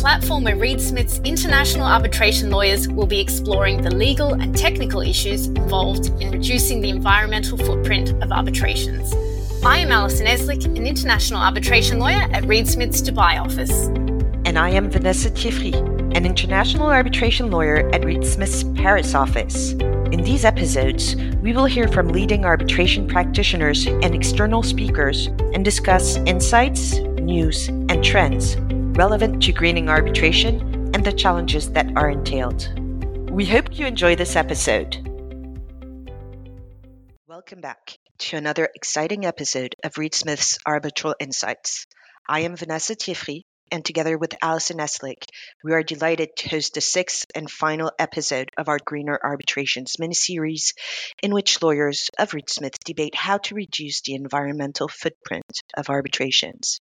platform where Reed Smith's international arbitration lawyers will be exploring the legal and technical issues involved in reducing the environmental footprint of arbitrations. I am Alison Eslick, an international arbitration lawyer at Reed Smith's Dubai office. And I am Vanessa Thieffry, an international arbitration lawyer at Reed Smith's Paris office. In these episodes, we will hear from leading arbitration practitioners and external speakers and discuss insights, news, and trends relevant to greening arbitration and the challenges that are entailed. We hope you enjoy this episode. Welcome back to another exciting episode of Reed Smith's Arbitral Insights. I am Vanessa Thieffry, and together with Alison Eslick, we are delighted to host the sixth and final episode of our Greener Arbitrations miniseries, in which lawyers of Reed Smith debate how to reduce the environmental footprint of arbitrations.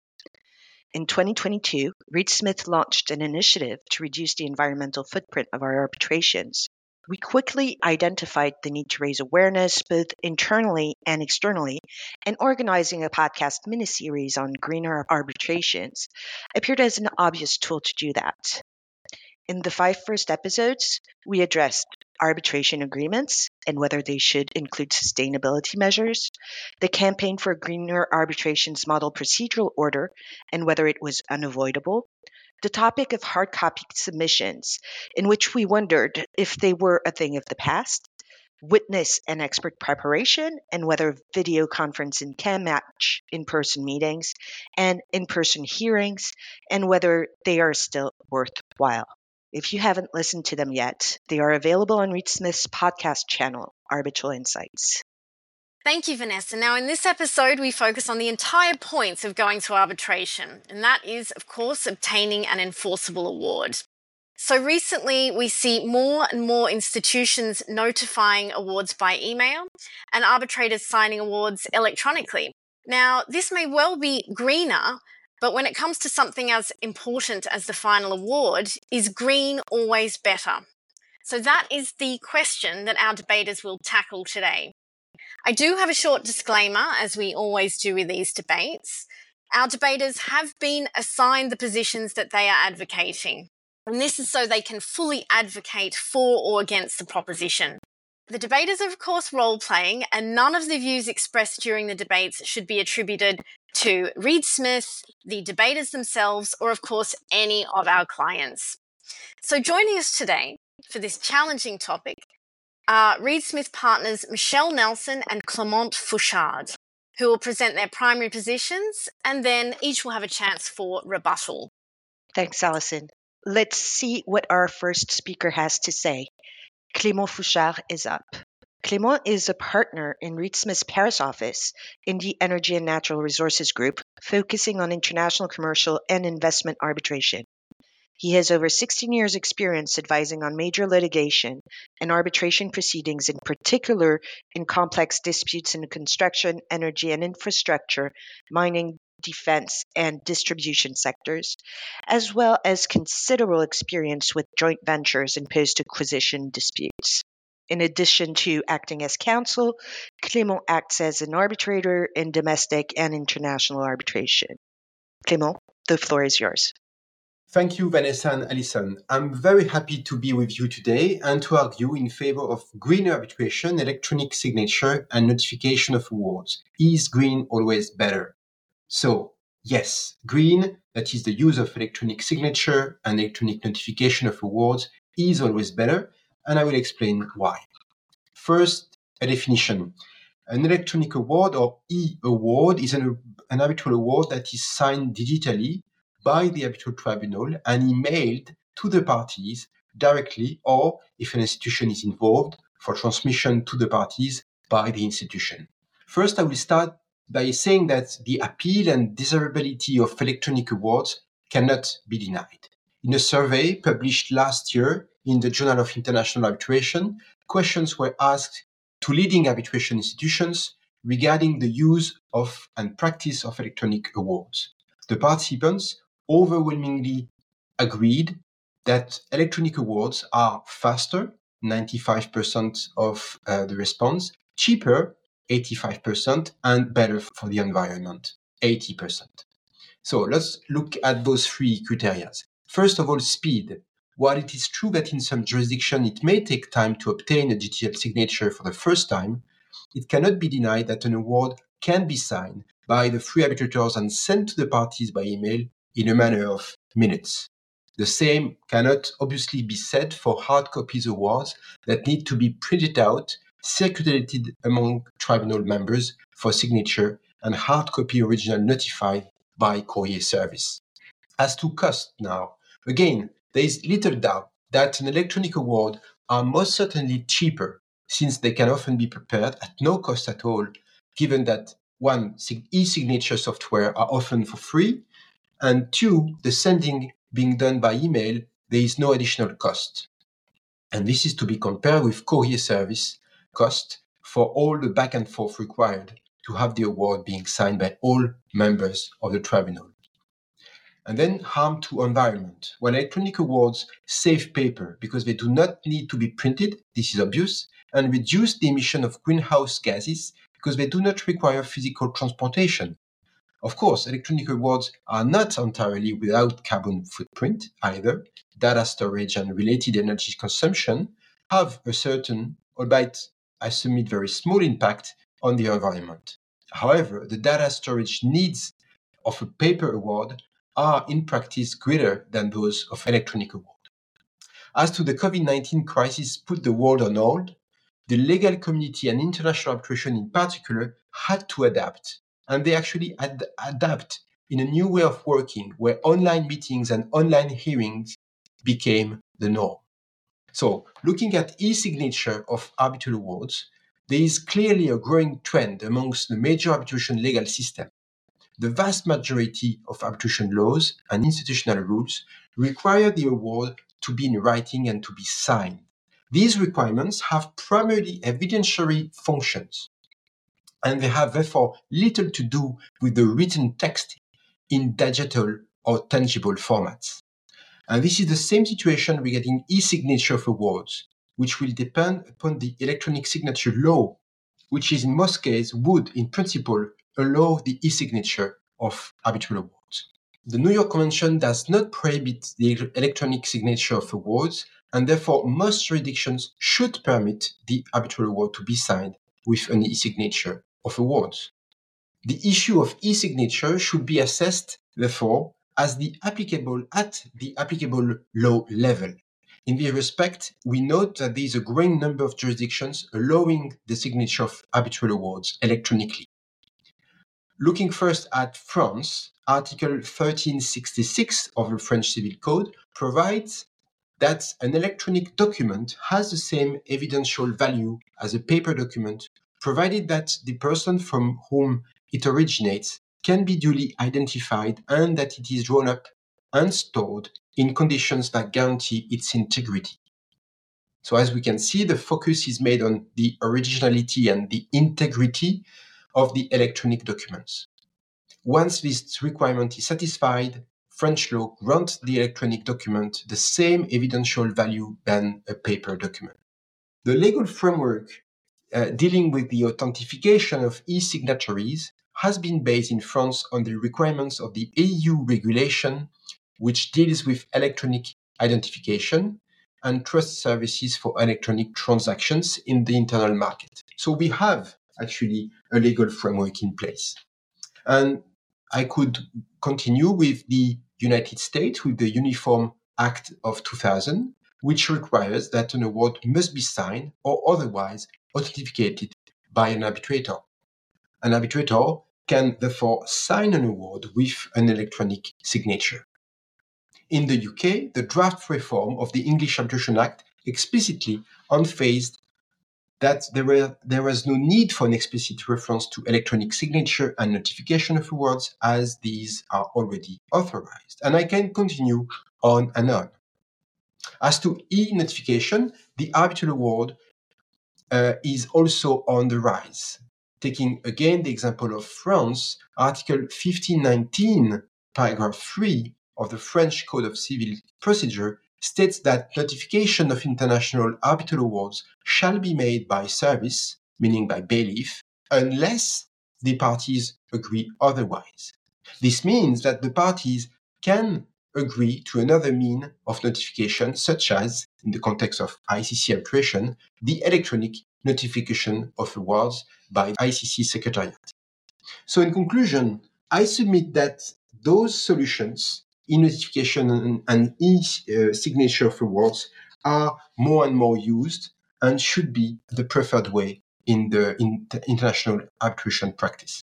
In 2022, Reed Smith launched an initiative to reduce the environmental footprint of our arbitrations we quickly identified the need to raise awareness both internally and externally, and organizing a podcast miniseries on greener arbitrations appeared as an obvious tool to do that. In the five first episodes, we addressed arbitration agreements and whether they should include sustainability measures, the campaign for greener arbitrations model procedural order and whether it was unavoidable, the topic of hard copy submissions, in which we wondered if they were a thing of the past, witness and expert preparation, and whether video conferencing can match in person meetings and in person hearings, and whether they are still worthwhile. If you haven't listened to them yet, they are available on Reed Smith's podcast channel, Arbitral Insights. Thank you, Vanessa. Now, in this episode, we focus on the entire points of going to arbitration, and that is, of course, obtaining an enforceable award. So, recently, we see more and more institutions notifying awards by email and arbitrators signing awards electronically. Now, this may well be greener, but when it comes to something as important as the final award, is green always better? So, that is the question that our debaters will tackle today. I do have a short disclaimer, as we always do with these debates. Our debaters have been assigned the positions that they are advocating, and this is so they can fully advocate for or against the proposition. The debaters are, of course, role playing, and none of the views expressed during the debates should be attributed to Reed Smith, the debaters themselves, or, of course, any of our clients. So, joining us today for this challenging topic are Reed Smith partners Michelle Nelson and Clement Fouchard, who will present their primary positions, and then each will have a chance for rebuttal. Thanks, Alison. Let's see what our first speaker has to say. Clément Fouchard is up. Clément is a partner in Reed Smith's Paris office in the Energy and Natural Resources Group, focusing on international commercial and investment arbitration. He has over 16 years' experience advising on major litigation and arbitration proceedings, in particular in complex disputes in construction, energy and infrastructure, mining, defense, and distribution sectors, as well as considerable experience with joint ventures and post acquisition disputes. In addition to acting as counsel, Clément acts as an arbitrator in domestic and international arbitration. Clément, the floor is yours. Thank you, Vanessa and Alison. I'm very happy to be with you today and to argue in favor of green arbitration, electronic signature, and notification of awards. Is green always better? So, yes, green, that is the use of electronic signature and electronic notification of awards, is always better, and I will explain why. First, a definition. An electronic award or e-award is an, an arbitral award that is signed digitally by the arbitral tribunal and emailed to the parties directly, or if an institution is involved, for transmission to the parties by the institution. First, I will start by saying that the appeal and desirability of electronic awards cannot be denied. in a survey published last year in the Journal of International Arbitration, questions were asked to leading arbitration institutions regarding the use of and practice of electronic awards. The participants overwhelmingly agreed that electronic awards are faster, 95% of uh, the response, cheaper, 85%, and better for the environment, 80%. So let's look at those three criteria. First of all, speed. While it is true that in some jurisdictions it may take time to obtain a digital signature for the first time, it cannot be denied that an award can be signed by the three arbitrators and sent to the parties by email in a matter of minutes. The same cannot obviously be said for hard copies awards that need to be printed out, circulated among tribunal members for signature, and hard copy original notified by courier service. As to cost now, again, there is little doubt that an electronic award are most certainly cheaper since they can often be prepared at no cost at all, given that one, e-signature software are often for free, and two, the sending being done by email, there is no additional cost. And this is to be compared with courier service cost for all the back and forth required to have the award being signed by all members of the tribunal. And then harm to environment. When electronic awards save paper because they do not need to be printed, this is obvious, and reduce the emission of greenhouse gases because they do not require physical transportation. Of course, electronic awards are not entirely without carbon footprint either. Data storage and related energy consumption have a certain, albeit I submit very small impact on the environment. However, the data storage needs of a paper award are in practice greater than those of electronic award. As to the COVID-19 crisis put the world on hold, the legal community and international arbitration in particular had to adapt. And they actually ad- adapt in a new way of working where online meetings and online hearings became the norm. So, looking at e signature of arbitral awards, there is clearly a growing trend amongst the major arbitration legal system the vast majority of arbitration laws and institutional rules require the award to be in writing and to be signed. These requirements have primarily evidentiary functions, and they have therefore little to do with the written text in digital or tangible formats. And this is the same situation regarding e-signature of awards, which will depend upon the electronic signature law, which is in most cases would, in principle, allow the e-signature of arbitral awards. The New York Convention does not prohibit the electronic signature of awards, and therefore most jurisdictions should permit the arbitral award to be signed with an e-signature of awards. The issue of e-signature should be assessed, therefore, as the applicable at the applicable law level. In this respect, we note that there is a growing number of jurisdictions allowing the signature of arbitral awards electronically. Looking first at France, Article 1366 of the French Civil Code provides that an electronic document has the same evidential value as a paper document, provided that the person from whom it originates can be duly identified and that it is drawn up and stored in conditions that guarantee its integrity. So, as we can see, the focus is made on the originality and the integrity of the electronic documents. Once this requirement is satisfied, French law grants the electronic document the same evidential value than a paper document. The legal framework uh, dealing with the authentication of e-signatories has been based in France on the requirements of the EU regulation, which deals with electronic identification and trust services for electronic transactions in the internal market. So we have actually a legal framework in place. And I could continue with the United States with the Uniform Act of 2000, which requires that an award must be signed or otherwise authenticated by an arbitrator. An arbitrator can therefore sign an award with an electronic signature. In the UK, the draft reform of the English Arbitration Act explicitly unfazed that there, were, there was no need for an explicit reference to electronic signature and notification of awards as these are already authorized. And I can continue on and on. As to e-notification, the arbitral award uh, is also on the rise. Taking again the example of France, Article 1519, paragraph 3 of the French Code of Civil Procedure states that notification of international arbitral awards shall be made by service, meaning by bailiff, unless the parties agree otherwise. This means that the parties can agree to another mean of notification, such as, in the context of ICC arbitration, the electronic notification of awards by ICC Secretariat. So, in conclusion, I submit that those solutions e-notification and, e-signature uh, of awards are more and more used and should be the preferred way in the in international arbitration practice.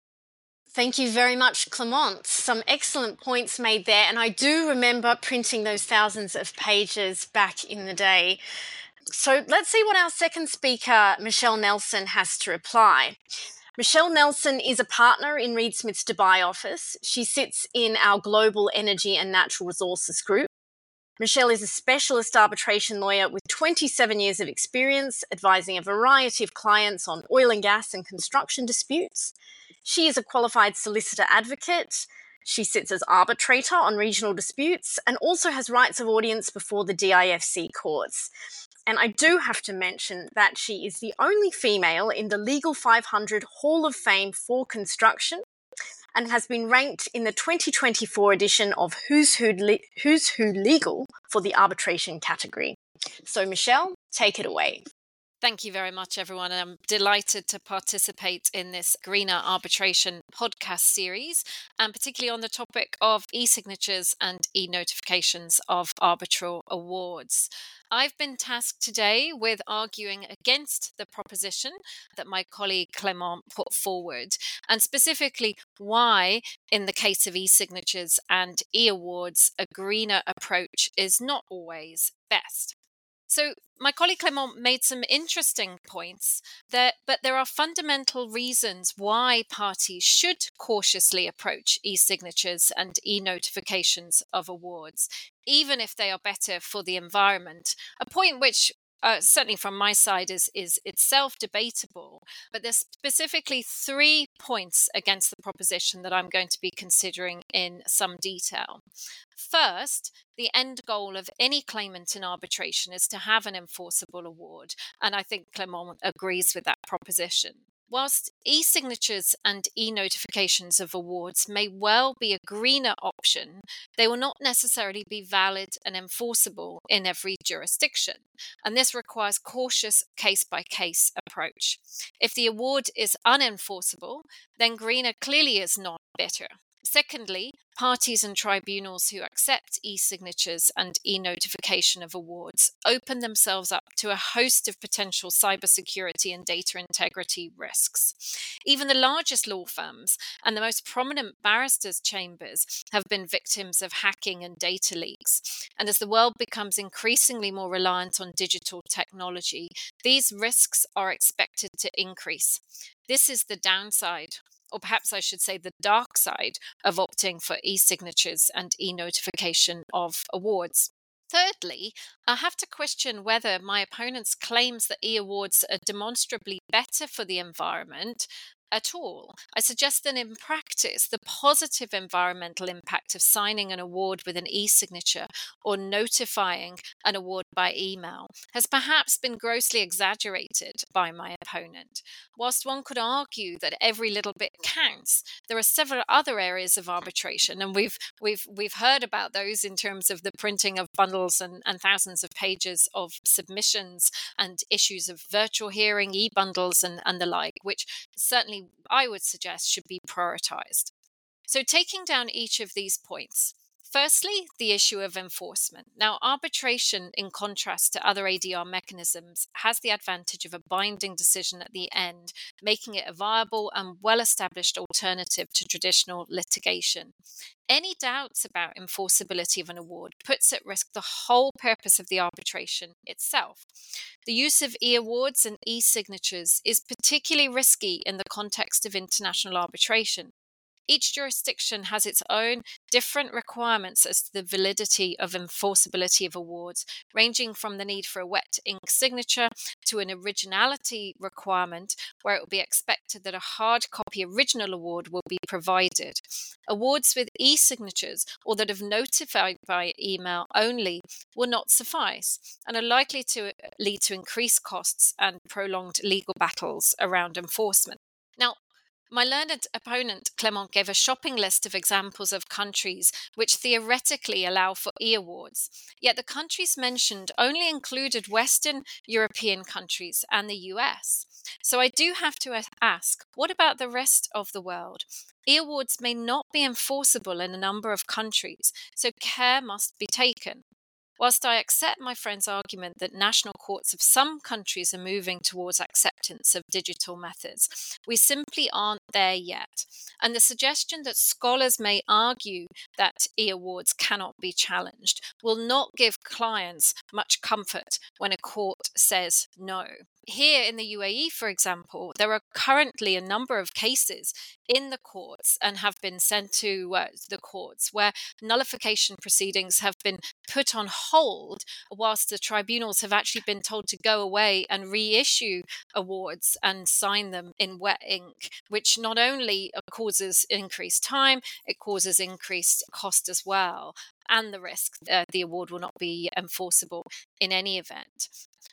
Thank you very much, Clement. Some excellent points made there. And I do remember printing those thousands of pages back in the day. So let's see what our second speaker, Michelle Nelson, has to reply. Michelle Nelson is a partner in Reed Smith's Dubai office. She sits in our Global Energy and Natural Resources Group. Michelle is a specialist arbitration lawyer with 27 years of experience advising a variety of clients on oil and gas and construction disputes. She is a qualified solicitor advocate. She sits as arbitrator on regional disputes and also has rights of audience before the DIFC courts. And I do have to mention that she is the only female in the Legal 500 Hall of Fame for construction and has been ranked in the 2024 edition of Who's Who, Le- Who's Who Legal for the arbitration category. So, Michelle, take it away. Thank you very much, everyone. I'm delighted to participate in this Greener Arbitration podcast series, and particularly on the topic of e signatures and e notifications of arbitral awards. I've been tasked today with arguing against the proposition that my colleague Clement put forward, and specifically why, in the case of e signatures and e awards, a greener approach is not always best. So my colleague Clement made some interesting points that but there are fundamental reasons why parties should cautiously approach e-signatures and e-notifications of awards even if they are better for the environment. A point which uh, certainly from my side is is itself debatable but there's specifically three points against the proposition that i'm going to be considering in some detail. First the end goal of any claimant in arbitration is to have an enforceable award and i think clement agrees with that proposition Whilst e signatures and e notifications of awards may well be a greener option, they will not necessarily be valid and enforceable in every jurisdiction. And this requires cautious case by case approach. If the award is unenforceable, then greener clearly is not better. Secondly, parties and tribunals who accept e signatures and e notification of awards open themselves up to a host of potential cybersecurity and data integrity risks. Even the largest law firms and the most prominent barristers' chambers have been victims of hacking and data leaks. And as the world becomes increasingly more reliant on digital technology, these risks are expected to increase. This is the downside or perhaps I should say the dark side of opting for e signatures and e notification of awards. Thirdly, I have to question whether my opponent's claims that e awards are demonstrably better for the environment at all. I suggest that in practice, the positive environmental impact of signing an award with an e signature or notifying an award by email has perhaps been grossly exaggerated by my opponent. Whilst one could argue that every little bit counts, there are several other areas of arbitration, and we've we've we've heard about those in terms of the printing of bundles and, and thousands of pages of submissions and issues of virtual hearing, e bundles, and, and the like, which certainly I would suggest should be prioritized. So, taking down each of these points, Firstly, the issue of enforcement. Now, arbitration, in contrast to other ADR mechanisms, has the advantage of a binding decision at the end, making it a viable and well established alternative to traditional litigation. Any doubts about enforceability of an award puts at risk the whole purpose of the arbitration itself. The use of e awards and e signatures is particularly risky in the context of international arbitration. Each jurisdiction has its own different requirements as to the validity of enforceability of awards, ranging from the need for a wet ink signature to an originality requirement, where it will be expected that a hard copy original award will be provided. Awards with e signatures or that have notified by email only will not suffice and are likely to lead to increased costs and prolonged legal battles around enforcement. Now, my learned opponent, Clement, gave a shopping list of examples of countries which theoretically allow for E awards. Yet the countries mentioned only included Western European countries and the US. So I do have to ask what about the rest of the world? E awards may not be enforceable in a number of countries, so care must be taken. Whilst I accept my friend's argument that national courts of some countries are moving towards acceptance of digital methods, we simply aren't there yet. And the suggestion that scholars may argue that e awards cannot be challenged will not give clients much comfort when a court says no. Here in the UAE, for example, there are currently a number of cases in the courts and have been sent to uh, the courts where nullification proceedings have been put on hold whilst the tribunals have actually been told to go away and reissue awards and sign them in wet ink, which not only causes increased time, it causes increased cost as well and the risk that the award will not be enforceable in any event.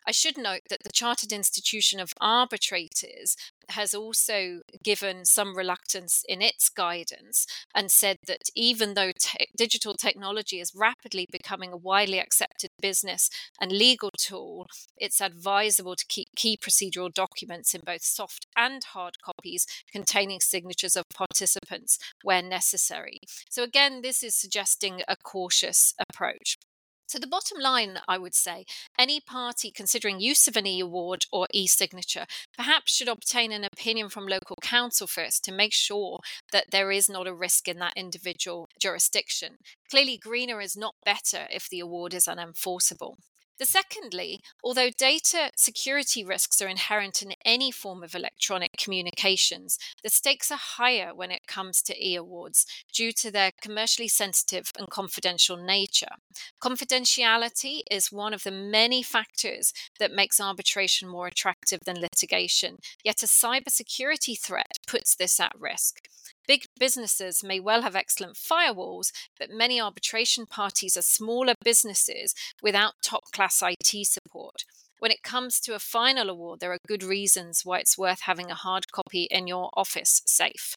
I should note that the Chartered Institution of Arbitrators has also given some reluctance in its guidance and said that even though te- digital technology is rapidly becoming a widely accepted business and legal tool, it's advisable to keep key procedural documents in both soft and hard copies containing signatures of participants where necessary. So, again, this is suggesting a cautious approach. So, the bottom line, I would say, any party considering use of an e award or e signature perhaps should obtain an opinion from local counsel first to make sure that there is not a risk in that individual jurisdiction. Clearly, greener is not better if the award is unenforceable. The secondly, although data security risks are inherent in any form of electronic communications, the stakes are higher when it comes to e awards due to their commercially sensitive and confidential nature. Confidentiality is one of the many factors that makes arbitration more attractive than litigation, yet a cybersecurity threat puts this at risk. Big businesses may well have excellent firewalls, but many arbitration parties are smaller businesses without top class IT support. When it comes to a final award, there are good reasons why it's worth having a hard copy in your office safe.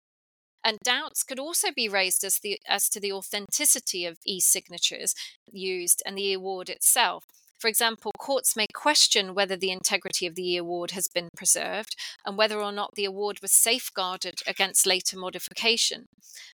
And doubts could also be raised as, the, as to the authenticity of e signatures used and the award itself. For example, courts may question whether the integrity of the award has been preserved and whether or not the award was safeguarded against later modification.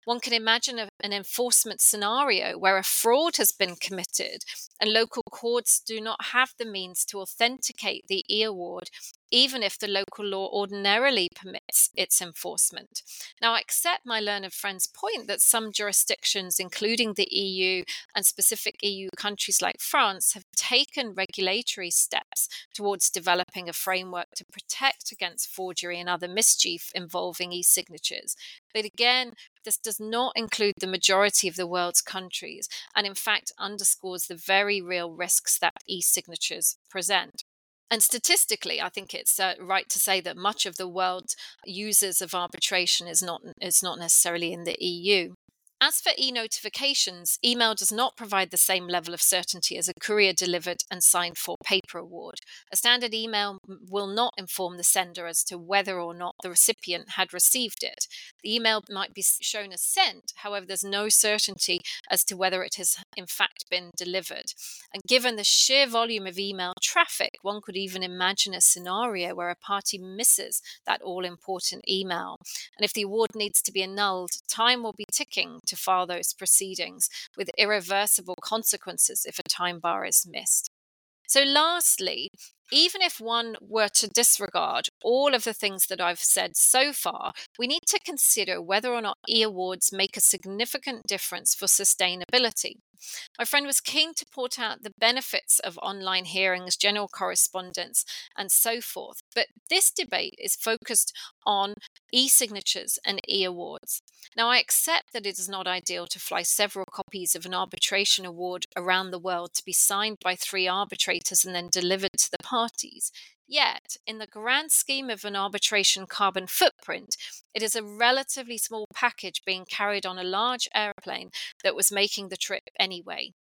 One can imagine a, an enforcement scenario where a fraud has been committed and local courts do not have the means to authenticate the e award even if the local law ordinarily permits its enforcement. Now, I accept my learned friend's point that some jurisdictions, including the EU and specific EU countries like France, have taken regulatory steps towards developing a framework to protect against forgery and other mischief involving e signatures. But again, this does not include the majority of the world's countries and, in fact, underscores the very real risks that e signatures present. And statistically, I think it's uh, right to say that much of the world users of arbitration is not is not necessarily in the EU. As for e notifications, email does not provide the same level of certainty as a courier delivered and signed for paper award. A standard email will not inform the sender as to whether or not the recipient had received it. The email might be shown as sent, however, there's no certainty as to whether it has in fact been delivered. And given the sheer volume of email traffic, one could even imagine a scenario where a party misses that all important email. And if the award needs to be annulled, time will be ticking to file those proceedings with irreversible consequences if a time bar is missed. So, lastly, even if one were to disregard all of the things that I've said so far, we need to consider whether or not e awards make a significant difference for sustainability. My friend was keen to point out the benefits of online hearings, general correspondence, and so forth. But this debate is focused on e signatures and e awards. Now, I accept that it is not ideal to fly several copies of an arbitration award around the world to be signed by three arbitrators and then delivered to the parties. Yet, in the grand scheme of an arbitration carbon footprint, it is a relatively small package being carried on a large airplane that was making the trip anyway.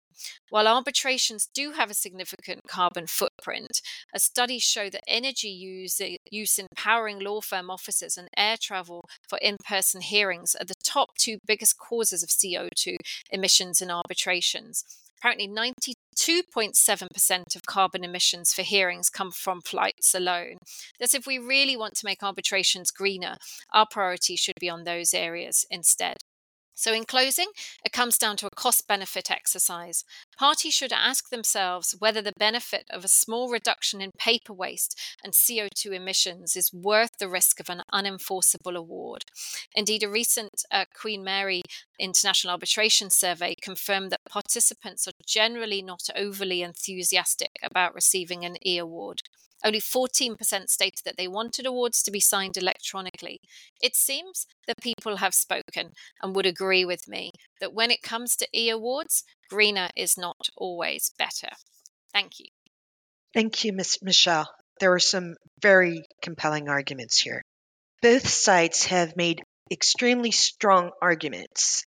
While arbitrations do have a significant carbon footprint, a study show that energy use, uh, use in powering law firm offices and air travel for in person hearings are the top two biggest causes of CO2 emissions in arbitrations. Apparently, 92.7% of carbon emissions for hearings come from flights alone. Thus, if we really want to make arbitrations greener, our priority should be on those areas instead. So, in closing, it comes down to a cost benefit exercise. Parties should ask themselves whether the benefit of a small reduction in paper waste and CO2 emissions is worth the risk of an unenforceable award. Indeed, a recent uh, Queen Mary International Arbitration Survey confirmed that participants are generally not overly enthusiastic about receiving an E award. Only 14% stated that they wanted awards to be signed electronically. It seems that people have spoken and would agree with me that when it comes to e awards, greener is not always better. Thank you. Thank you, Ms. Michelle. There are some very compelling arguments here. Both sides have made extremely strong arguments,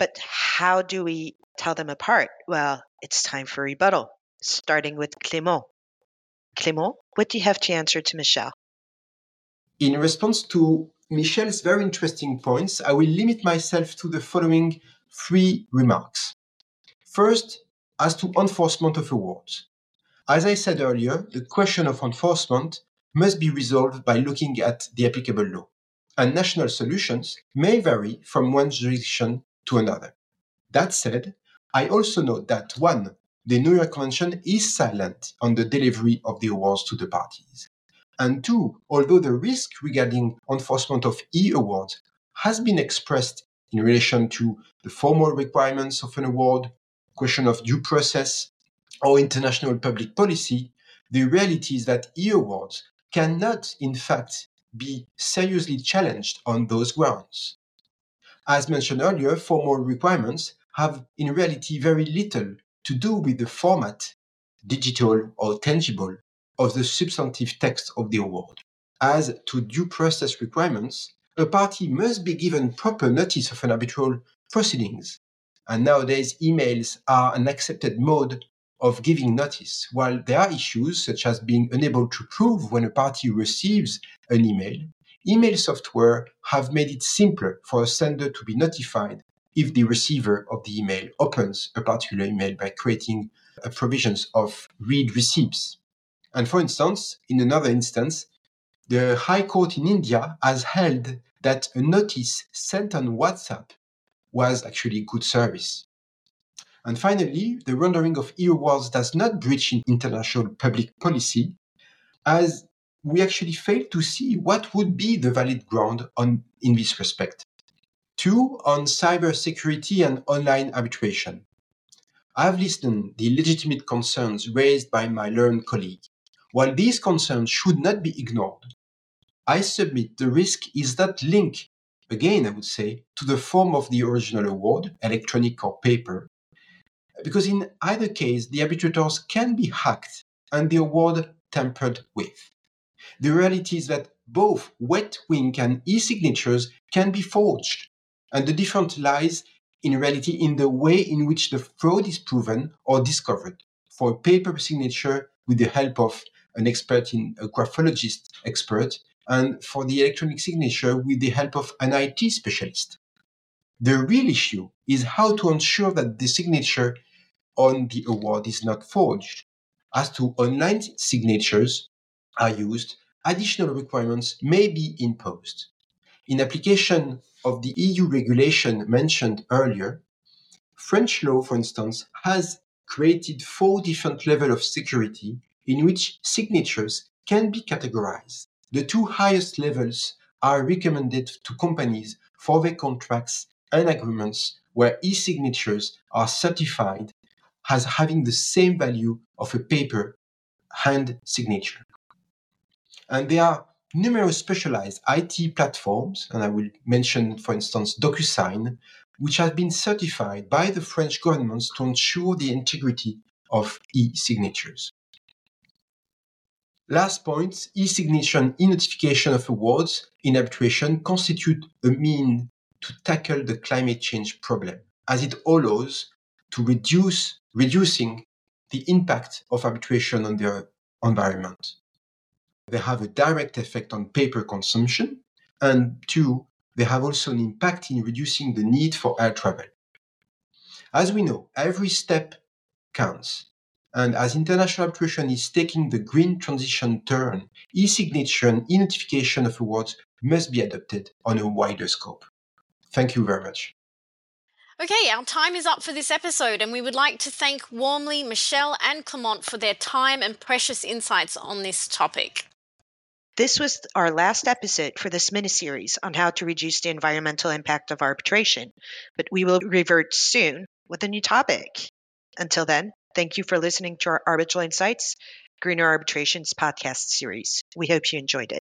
but how do we tell them apart? Well, it's time for rebuttal, starting with Clément. Clément, what do you have to answer to Michelle? In response to Michelle's very interesting points, I will limit myself to the following three remarks. First, as to enforcement of awards. As I said earlier, the question of enforcement must be resolved by looking at the applicable law, and national solutions may vary from one jurisdiction to another. That said, I also note that one, the New York Convention is silent on the delivery of the awards to the parties. And two, although the risk regarding enforcement of E awards has been expressed in relation to the formal requirements of an award, question of due process, or international public policy, the reality is that E awards cannot, in fact, be seriously challenged on those grounds. As mentioned earlier, formal requirements have in reality very little to do with the format, digital or tangible, of the substantive text of the award. As to due process requirements, a party must be given proper notice of an arbitral proceedings. And nowadays, emails are an accepted mode of giving notice, while there are issues such as being unable to prove when a party receives an email. Email software have made it simpler for a sender to be notified if the receiver of the email opens a particular email by creating provisions of read receipts. And for instance, in another instance, the High Court in India has held that a notice sent on WhatsApp was actually good service. And finally, the rendering of e awards does not breach international public policy, as we actually fail to see what would be the valid ground on, in this respect. Two, on cybersecurity and online arbitration. I've listened the legitimate concerns raised by my learned colleague. While these concerns should not be ignored, I submit the risk is that link, again, I would say, to the form of the original award, electronic or paper, because in either case, the arbitrators can be hacked and the award tampered with. The reality is that both wet ink and e signatures can be forged and the difference lies in reality in the way in which the fraud is proven or discovered. For paper signature with the help of an expert in a graphologist expert, and for the electronic signature with the help of an IT specialist. The real issue is how to ensure that the signature on the award is not forged. As to online signatures are used, additional requirements may be imposed. In application of the EU regulation mentioned earlier, French law, for instance, has created four different levels of security in which signatures can be categorized. The two highest levels are recommended to companies for their contracts and agreements where e-signatures are certified as having the same value of a paper hand signature. And there are numerous specialized IT platforms, and I will mention, for instance, DocuSign, which have been certified by the French government to ensure the integrity of e-signatures. Last point, e-signature and e-notification of awards in arbitration constitute a mean to tackle the climate change problem, as it allows to reduce reducing the impact of arbitration on the environment. They have a direct effect on paper consumption, and two, they have also an impact in reducing the need for air travel. As we know, every step counts. And as international arbitration is taking the green transition turn, e-signature and e-notification of awards must be adopted on a wider scope. Thank you very much. Okay, our time is up for this episode, and we would like to thank warmly Michelle and Clement for their time and precious insights on this topic. This was our last episode for this mini series on how to reduce the environmental impact of arbitration, but we will revert soon with a new topic. Until then, thank you for listening to our Arbitral Insights Greener Arbitrations podcast series. We hope you enjoyed it.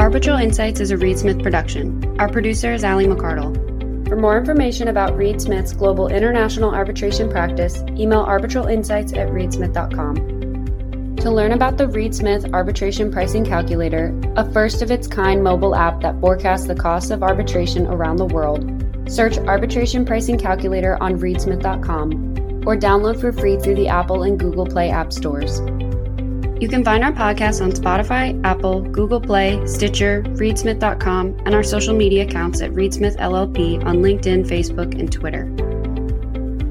Arbitral Insights is a Reed Smith production. Our producer is Ali McCardell. For more information about Reed Smith's global international arbitration practice, email arbitralinsights at reedsmith.com. To learn about the Reed Smith Arbitration Pricing Calculator, a first of its kind mobile app that forecasts the costs of arbitration around the world, search Arbitration Pricing Calculator on reedsmith.com or download for free through the Apple and Google Play app stores. You can find our podcast on Spotify, Apple, Google Play, Stitcher, reedsmith.com, and our social media accounts at Reedsmith LLP on LinkedIn, Facebook, and Twitter.